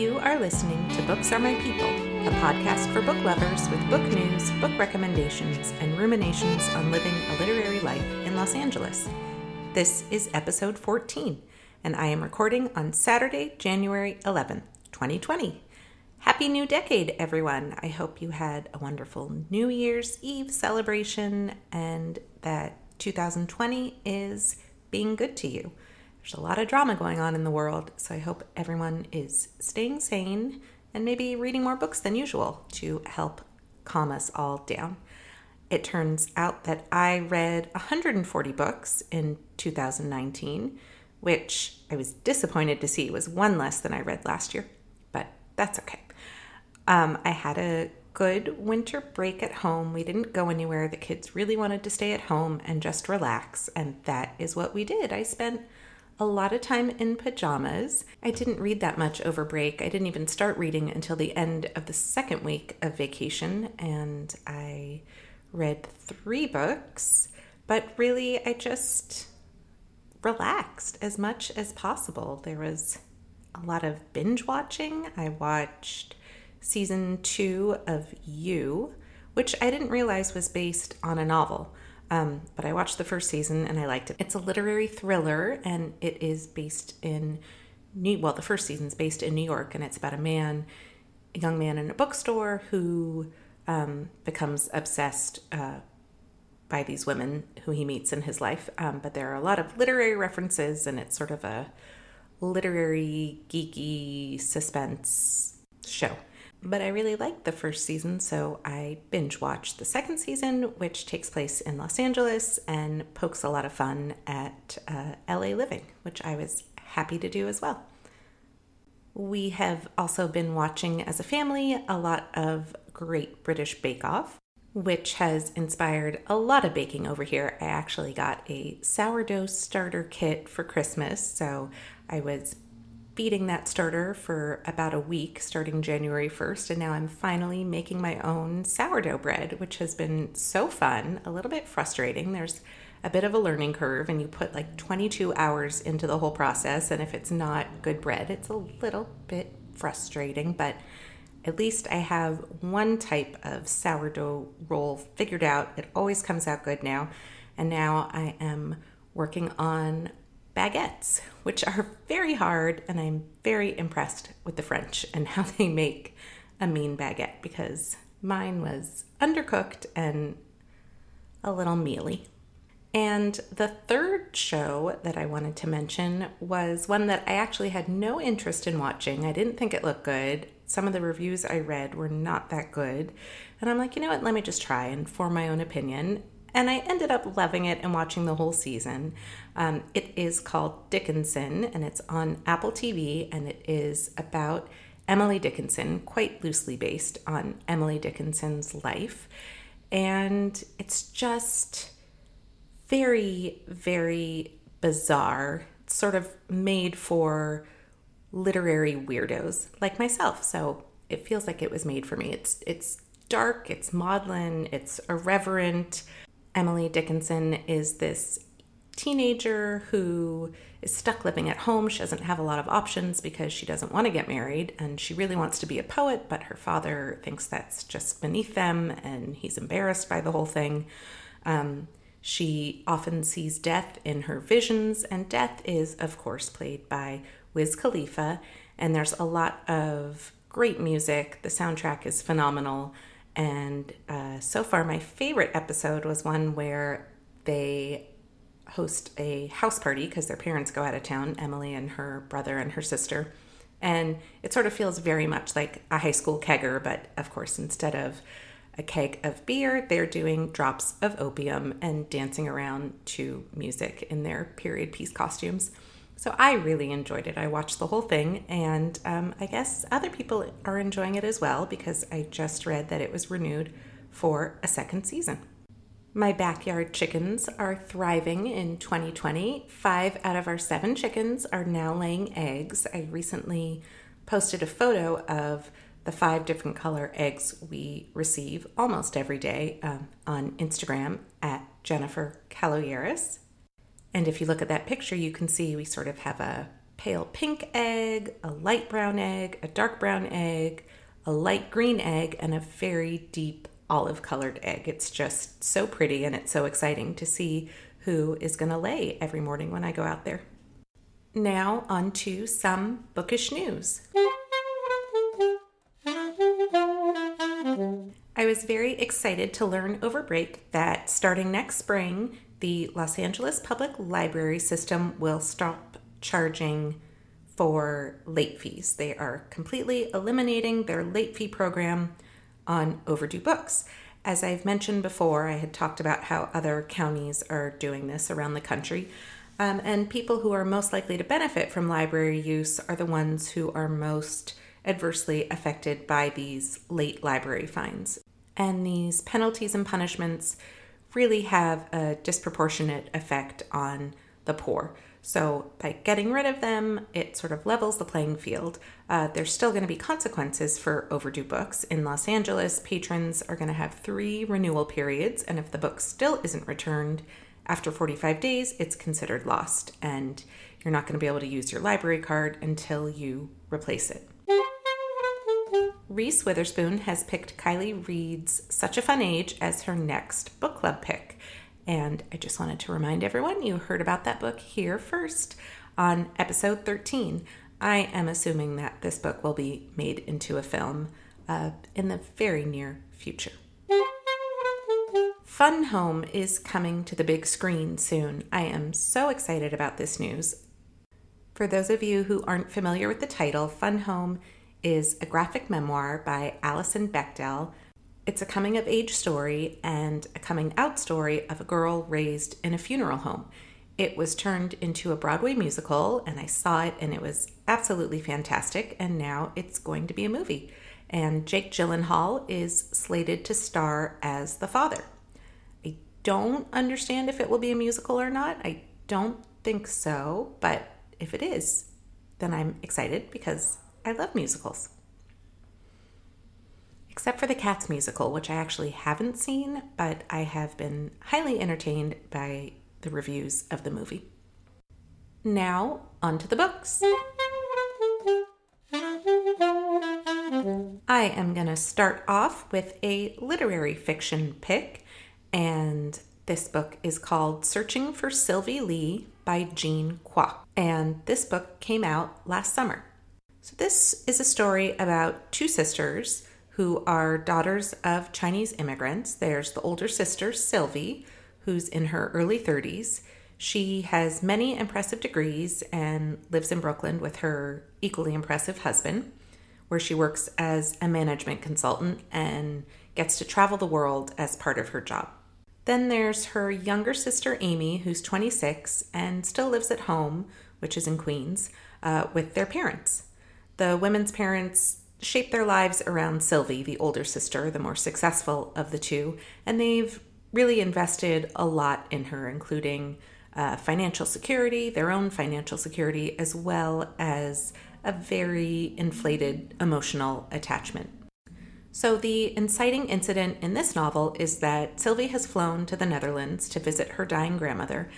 You are listening to Books Are My People, a podcast for book lovers with book news, book recommendations, and ruminations on living a literary life in Los Angeles. This is episode 14, and I am recording on Saturday, January 11th, 2020. Happy New Decade, everyone! I hope you had a wonderful New Year's Eve celebration and that 2020 is being good to you. There's a lot of drama going on in the world, so I hope everyone is staying sane and maybe reading more books than usual to help calm us all down. It turns out that I read 140 books in 2019, which I was disappointed to see was one less than I read last year, but that's okay. Um, I had a good winter break at home. We didn't go anywhere. The kids really wanted to stay at home and just relax, and that is what we did. I spent a lot of time in pajamas. I didn't read that much over break. I didn't even start reading until the end of the second week of vacation, and I read three books, but really I just relaxed as much as possible. There was a lot of binge watching. I watched season two of You, which I didn't realize was based on a novel. Um, but I watched the first season and I liked it. It's a literary thriller and it is based in New well, the first season's based in New York and it's about a man, a young man in a bookstore who um, becomes obsessed uh, by these women who he meets in his life. Um, but there are a lot of literary references and it's sort of a literary, geeky suspense show. But I really liked the first season, so I binge watched the second season, which takes place in Los Angeles and pokes a lot of fun at uh, LA living, which I was happy to do as well. We have also been watching as a family a lot of Great British Bake Off, which has inspired a lot of baking over here. I actually got a sourdough starter kit for Christmas, so I was feeding that starter for about a week starting January 1st, and now I'm finally making my own sourdough bread, which has been so fun, a little bit frustrating. There's a bit of a learning curve, and you put like 22 hours into the whole process, and if it's not good bread, it's a little bit frustrating, but at least I have one type of sourdough roll figured out. It always comes out good now. And now I am working on baguettes, which are very hard, and I'm very impressed with the French and how they make a mean baguette because mine was undercooked and a little mealy. And the third show that I wanted to mention was one that I actually had no interest in watching. I didn't think it looked good. Some of the reviews I read were not that good. And I'm like, you know what, let me just try and form my own opinion and I ended up loving it and watching the whole season. Um, it is called Dickinson, and it's on Apple TV, and it is about Emily Dickinson, quite loosely based on Emily Dickinson's life. And it's just very, very bizarre, it's sort of made for literary weirdos like myself. So it feels like it was made for me. It's it's dark, it's maudlin, it's irreverent. Emily Dickinson is this teenager who is stuck living at home. She doesn't have a lot of options because she doesn't want to get married and she really wants to be a poet, but her father thinks that's just beneath them and he's embarrassed by the whole thing. Um, she often sees death in her visions, and death is, of course, played by Wiz Khalifa. And there's a lot of great music. The soundtrack is phenomenal. And uh, so far, my favorite episode was one where they host a house party because their parents go out of town, Emily and her brother and her sister. And it sort of feels very much like a high school kegger, but of course, instead of a keg of beer, they're doing drops of opium and dancing around to music in their period piece costumes. So I really enjoyed it. I watched the whole thing, and um, I guess other people are enjoying it as well because I just read that it was renewed for a second season. My backyard chickens are thriving in 2020. Five out of our seven chickens are now laying eggs. I recently posted a photo of the five different color eggs we receive almost every day um, on Instagram at Jennifer Caloyeras. And if you look at that picture, you can see we sort of have a pale pink egg, a light brown egg, a dark brown egg, a light green egg, and a very deep olive colored egg. It's just so pretty and it's so exciting to see who is going to lay every morning when I go out there. Now, on to some bookish news. I was very excited to learn over break that starting next spring, the Los Angeles Public Library system will stop charging for late fees. They are completely eliminating their late fee program on overdue books. As I've mentioned before, I had talked about how other counties are doing this around the country. Um, and people who are most likely to benefit from library use are the ones who are most adversely affected by these late library fines. And these penalties and punishments really have a disproportionate effect on the poor. So, by getting rid of them, it sort of levels the playing field. Uh, there's still going to be consequences for overdue books. In Los Angeles, patrons are going to have three renewal periods, and if the book still isn't returned after 45 days, it's considered lost, and you're not going to be able to use your library card until you replace it. Reese Witherspoon has picked Kiley Reid's Such a Fun Age as her next book club pick. And I just wanted to remind everyone you heard about that book here first on episode 13. I am assuming that this book will be made into a film uh, in the very near future. Fun Home is coming to the big screen soon. I am so excited about this news. For those of you who aren't familiar with the title, Fun Home is a graphic memoir by Alison Bechdel. It's a coming of age story and a coming out story of a girl raised in a funeral home. It was turned into a Broadway musical, and I saw it, and it was absolutely fantastic. And now it's going to be a movie. And Jake Gyllenhaal is slated to star as the father. I don't understand if it will be a musical or not. I don't think so, but if it is, then I'm excited because I love musicals. Except for the Cats musical, which I actually haven't seen, but I have been highly entertained by the reviews of the movie. Now, on to the books. I am going to start off with a literary fiction pick, and this book is called Searching for Sylvie Lee by Jean Kwok. And this book came out last summer. So, this is a story about two sisters who are daughters of Chinese immigrants. There's the older sister, Sylvie, who's in her early 30s. She has many impressive degrees and lives in Brooklyn with her equally impressive husband, where she works as a management consultant and gets to travel the world as part of her job. Then there's her younger sister, Amy, who's 26 and still lives at home, which is in Queens, uh, with their parents. The women's parents shaped their lives around Sylvie, the older sister, the more successful of the two, and they've really invested a lot in her, including uh, financial security, their own financial security, as well as a very inflated emotional attachment. So, the inciting incident in this novel is that Sylvie has flown to the Netherlands to visit her dying grandmother,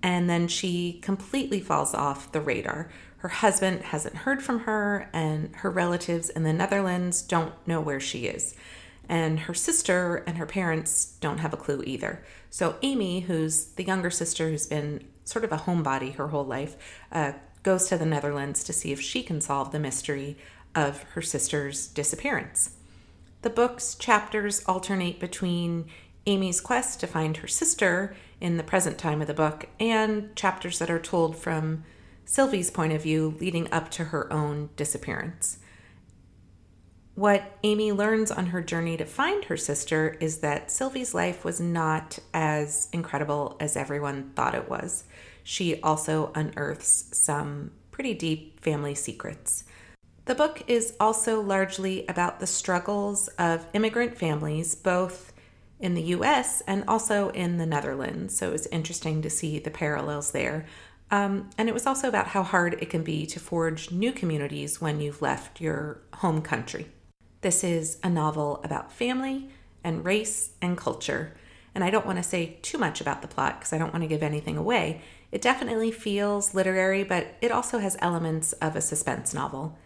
and then she completely falls off the radar. Her husband hasn't heard from her, and her relatives in the Netherlands don't know where she is. And her sister and her parents don't have a clue either. So, Amy, who's the younger sister who's been sort of a homebody her whole life, uh, goes to the Netherlands to see if she can solve the mystery of her sister's disappearance. The book's chapters alternate between Amy's quest to find her sister in the present time of the book and chapters that are told from Sylvie's point of view leading up to her own disappearance. What Amy learns on her journey to find her sister is that Sylvie's life was not as incredible as everyone thought it was. She also unearths some pretty deep family secrets. The book is also largely about the struggles of immigrant families, both in the US and also in the Netherlands. So it was interesting to see the parallels there. Um, and it was also about how hard it can be to forge new communities when you've left your home country. This is a novel about family and race and culture. and I don't want to say too much about the plot because I don't want to give anything away. It definitely feels literary, but it also has elements of a suspense novel.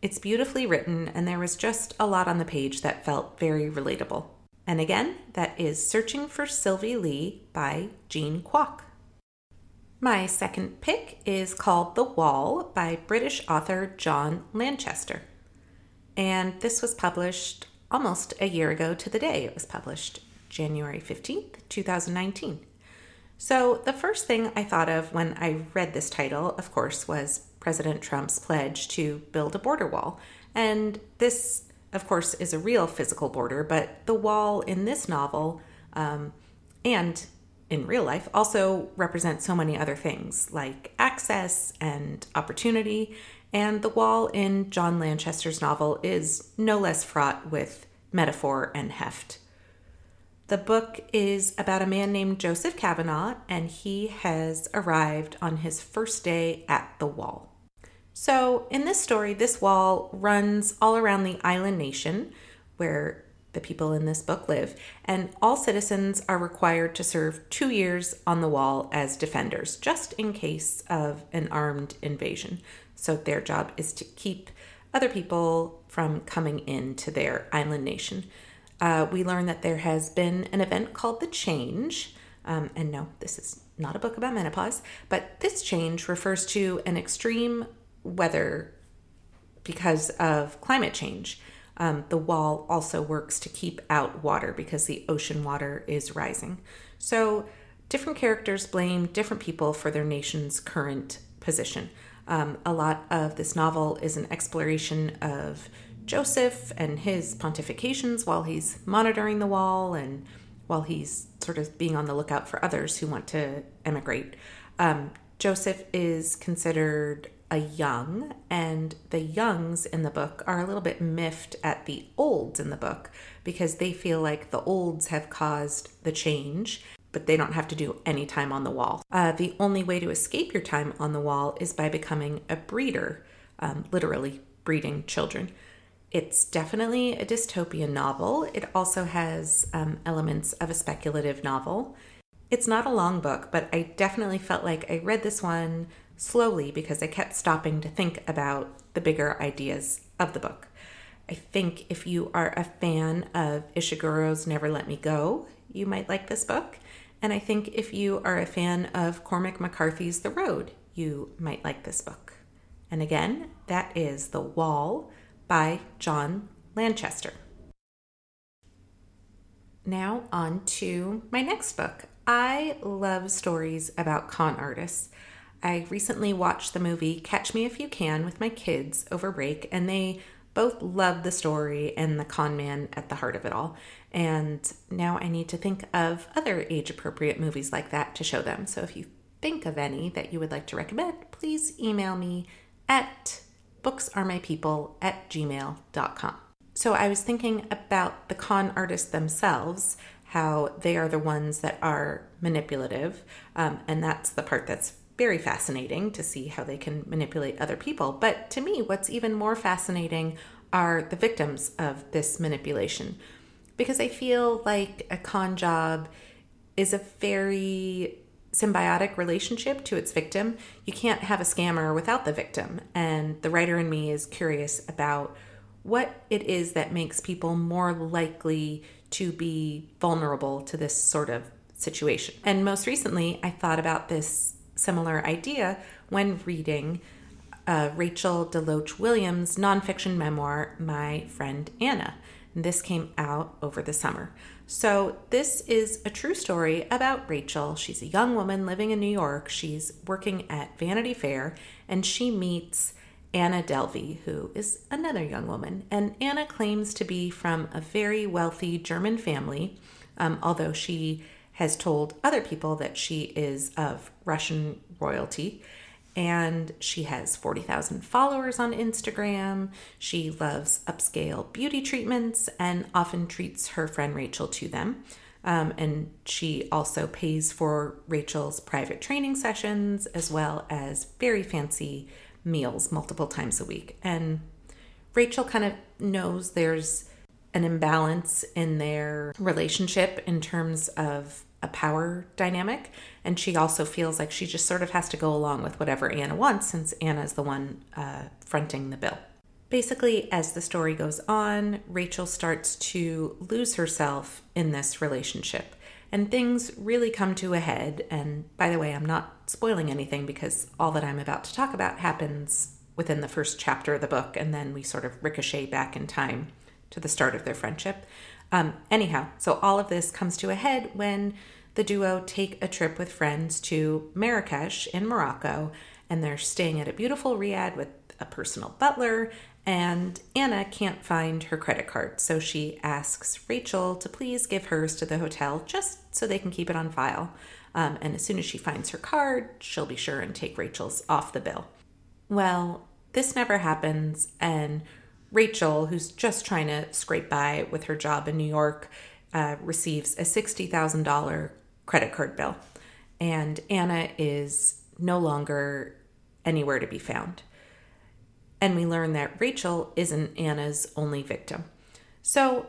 It's beautifully written, and there was just a lot on the page that felt very relatable. And again, that is Searching for Sylvie Lee by Jean Kwok. My second pick is called The Wall by British author John Lanchester. And this was published almost a year ago to the day it was published, January 15th, 2019. So, the first thing I thought of when I read this title, of course, was President Trump's pledge to build a border wall. And this, of course, is a real physical border, but the wall in this novel um, and in real life also represent so many other things like access and opportunity. And the wall in John Lanchester's novel is no less fraught with metaphor and heft. The book is about a man named Joseph Kavanagh, and he has arrived on his first day at the wall. So, in this story, this wall runs all around the island nation where the people in this book live, and all citizens are required to serve two years on the wall as defenders, just in case of an armed invasion. So their job is to keep other people from coming into their island nation. Uh, we learn that there has been an event called the Change. Um, and no, this is not a book about menopause, but this change refers to an extreme weather because of climate change. Um, the wall also works to keep out water because the ocean water is rising. So, different characters blame different people for their nation's current position. Um, a lot of this novel is an exploration of Joseph and his pontifications while he's monitoring the wall and while he's sort of being on the lookout for others who want to emigrate. Um, Joseph is considered a young, and the youngs in the book are a little bit miffed at the olds in the book because they feel like the olds have caused the change, but they don't have to do any time on the wall. Uh, the only way to escape your time on the wall is by becoming a breeder, um, literally breeding children. It's definitely a dystopian novel. It also has um, elements of a speculative novel. It's not a long book, but I definitely felt like I read this one slowly because I kept stopping to think about the bigger ideas of the book. I think if you are a fan of Ishiguro's Never Let Me Go, you might like this book. And I think if you are a fan of Cormac McCarthy's The Road, you might like this book. And again, that is The Wall by John Lanchester. Now, on to my next book. I love stories about con artists. I recently watched the movie Catch Me If You Can with my kids over break, and they both loved the story and the con man at the heart of it all. And now I need to think of other age appropriate movies like that to show them. So if you think of any that you would like to recommend, please email me at booksaremypeople at gmail.com. So I was thinking about the con artists themselves, how they are the ones that are manipulative, um, and that's the part that's very fascinating to see how they can manipulate other people. But to me, what's even more fascinating are the victims of this manipulation. Because I feel like a con job is a very symbiotic relationship to its victim. You can't have a scammer without the victim. And the writer in me is curious about what it is that makes people more likely to be vulnerable to this sort of situation. And most recently, I thought about this similar idea when reading uh, Rachel DeLoach Williams' nonfiction memoir, My Friend Anna. This came out over the summer. So, this is a true story about Rachel. She's a young woman living in New York. She's working at Vanity Fair and she meets Anna Delvey, who is another young woman. And Anna claims to be from a very wealthy German family, um, although she has told other people that she is of Russian royalty. And she has 40,000 followers on Instagram. She loves upscale beauty treatments and often treats her friend Rachel to them. Um, and she also pays for Rachel's private training sessions as well as very fancy meals multiple times a week. And Rachel kind of knows there's an imbalance in their relationship in terms of a power dynamic. And she also feels like she just sort of has to go along with whatever Anna wants since Anna is the one uh, fronting the bill. Basically, as the story goes on, Rachel starts to lose herself in this relationship. And things really come to a head. And by the way, I'm not spoiling anything because all that I'm about to talk about happens within the first chapter of the book, and then we sort of ricochet back in time to the start of their friendship. Um, anyhow, so all of this comes to a head when the duo take a trip with friends to Marrakesh in Morocco, and they're staying at a beautiful riad with a personal butler. And Anna can't find her credit card, so she asks Rachel to please give hers to the hotel just so they can keep it on file. Um, and as soon as she finds her card, she'll be sure and take Rachel's off the bill. Well, this never happens, and Rachel, who's just trying to scrape by with her job in New York, uh, receives a $60,000 credit card bill. And Anna is no longer anywhere to be found. And we learn that Rachel isn't Anna's only victim. So,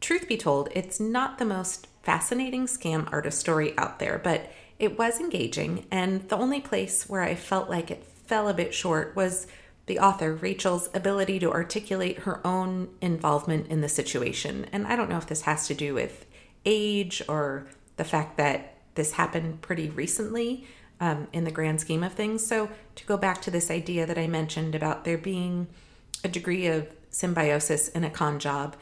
truth be told, it's not the most fascinating scam artist story out there, but it was engaging. And the only place where I felt like it fell a bit short was the author, Rachel's ability to articulate her own involvement in the situation. And I don't know if this has to do with age or the fact that this happened pretty recently um, in the grand scheme of things. So, to go back to this idea that I mentioned about there being a degree of symbiosis in a con job,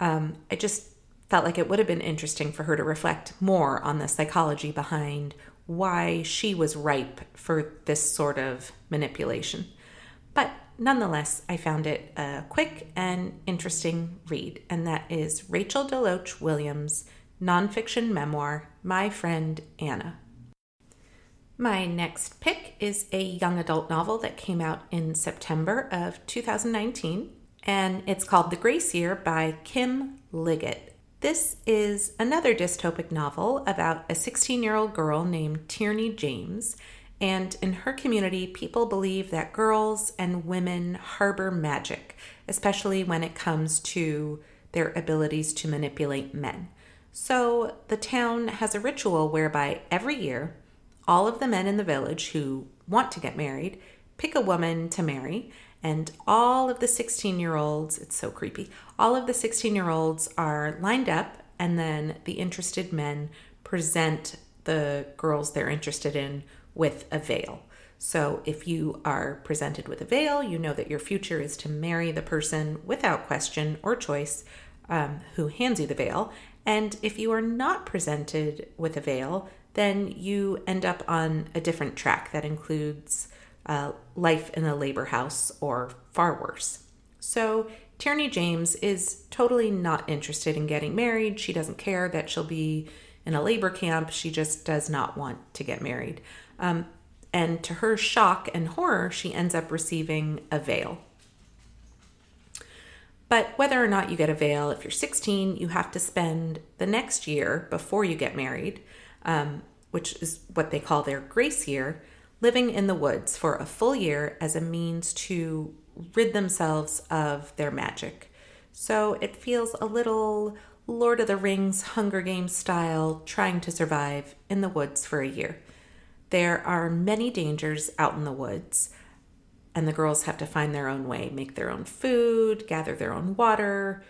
um, I just felt like it would have been interesting for her to reflect more on the psychology behind why she was ripe for this sort of manipulation. But nonetheless, I found it a quick and interesting read, and that is Rachel DeLoach Williams' nonfiction memoir, My Friend Anna. My next pick is a young adult novel that came out in September of 2019, and it's called The Grace Year by Kim Liggett. This is another dystopic novel about a 16 year old girl named Tierney James and in her community, people believe that girls and women harbor magic, especially when it comes to their abilities to manipulate men. So the town has a ritual whereby every year, all of the men in the village who want to get married pick a woman to marry, and all of the 16 year olds, it's so creepy, all of the 16 year olds are lined up, and then the interested men present the girls they're interested in with a veil. So, if you are presented with a veil, you know that your future is to marry the person without question or choice um, who hands you the veil. And if you are not presented with a veil, then you end up on a different track that includes uh, life in a labor house or far worse. So, Tierney James is totally not interested in getting married. She doesn't care that she'll be in a labor camp. She just does not want to get married. Um, and to her shock and horror, she ends up receiving a veil. But whether or not you get a veil, if you're 16, you have to spend the next year before you get married, um, which is what they call their grace year, living in the woods for a full year as a means to rid themselves of their magic. So it feels a little Lord of the Rings, Hunger Games style, trying to survive in the woods for a year. There are many dangers out in the woods, and the girls have to find their own way, make their own food, gather their own water.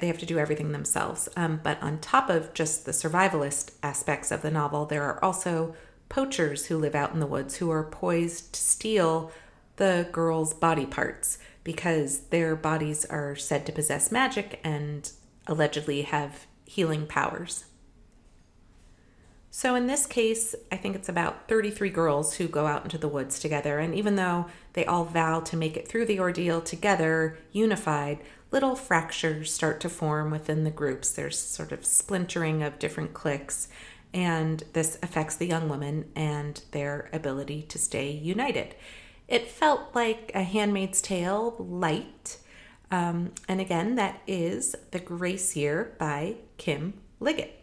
They have to do everything themselves. Um, but on top of just the survivalist aspects of the novel, there are also poachers who live out in the woods who are poised to steal the girls' body parts because their bodies are said to possess magic and allegedly have healing powers. So in this case, I think it's about 33 girls who go out into the woods together. And even though they all vow to make it through the ordeal together, unified, little fractures start to form within the groups. There's sort of splintering of different cliques. And this affects the young women and their ability to stay united. It felt like a Handmaid's Tale light. Um, and again, that is The Grace Year by Kim Liggett.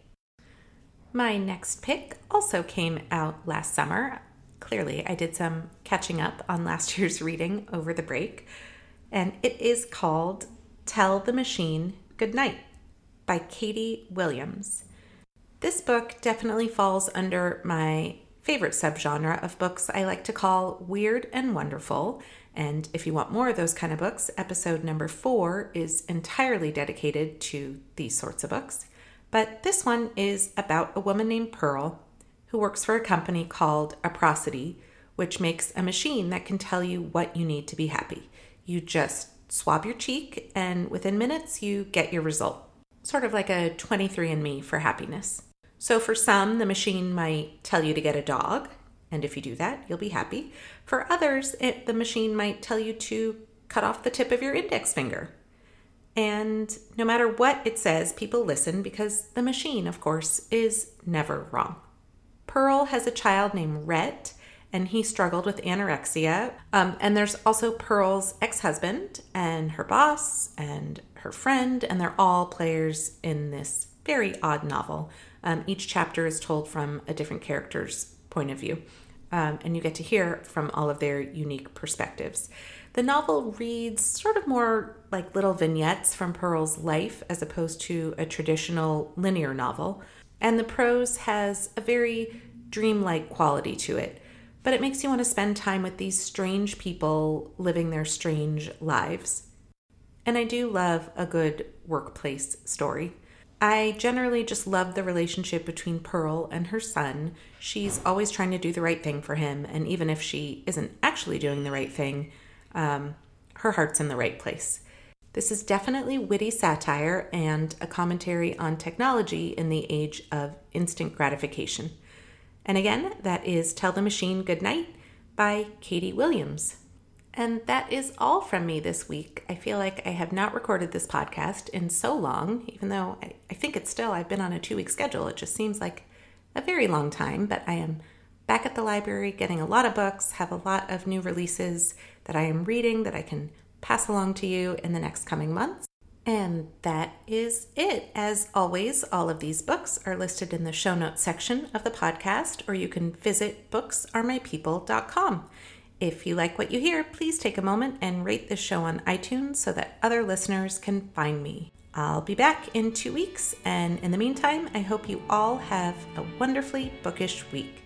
My next pick also came out last summer. Clearly, I did some catching up on last year's reading over the break, and it is called Tell the Machine Good Night by Katie Williams. This book definitely falls under my favorite subgenre of books I like to call weird and wonderful. And if you want more of those kind of books, episode number four is entirely dedicated to these sorts of books. But this one is about a woman named Pearl who works for a company called Apricity, which makes a machine that can tell you what you need to be happy. You just swab your cheek, and within minutes, you get your result. Sort of like a 23andMe for happiness. So, for some, the machine might tell you to get a dog, and if you do that, you'll be happy. For others, it, the machine might tell you to cut off the tip of your index finger. And no matter what it says, people listen because the machine, of course, is never wrong. Pearl has a child named Rhett, and he struggled with anorexia. Um, and there's also Pearl's ex husband and her boss and her friend, and they're all players in this very odd novel. Um, each chapter is told from a different character's point of view, um, and you get to hear from all of their unique perspectives. The novel reads sort of more like little vignettes from Pearl's life as opposed to a traditional linear novel, and the prose has a very dreamlike quality to it. But it makes you want to spend time with these strange people living their strange lives. And I do love a good workplace story. I generally just love the relationship between Pearl and her son. She's always trying to do the right thing for him, and even if she isn't actually doing the right thing, um, her heart's in the right place. This is definitely witty satire and a commentary on technology in the age of instant gratification. And again, that is Tell the Machine Good Night by Katie Williams. And that is all from me this week. I feel like I have not recorded this podcast in so long, even though I, I think it's still, I've been on a two week schedule. It just seems like a very long time, but I am back at the library getting a lot of books, have a lot of new releases that I am reading that I can pass along to you in the next coming months. And that is it. As always, all of these books are listed in the show notes section of the podcast, or you can visit booksaremypeople.com. If you like what you hear, please take a moment and rate this show on iTunes so that other listeners can find me. I'll be back in two weeks, and in the meantime, I hope you all have a wonderfully bookish week.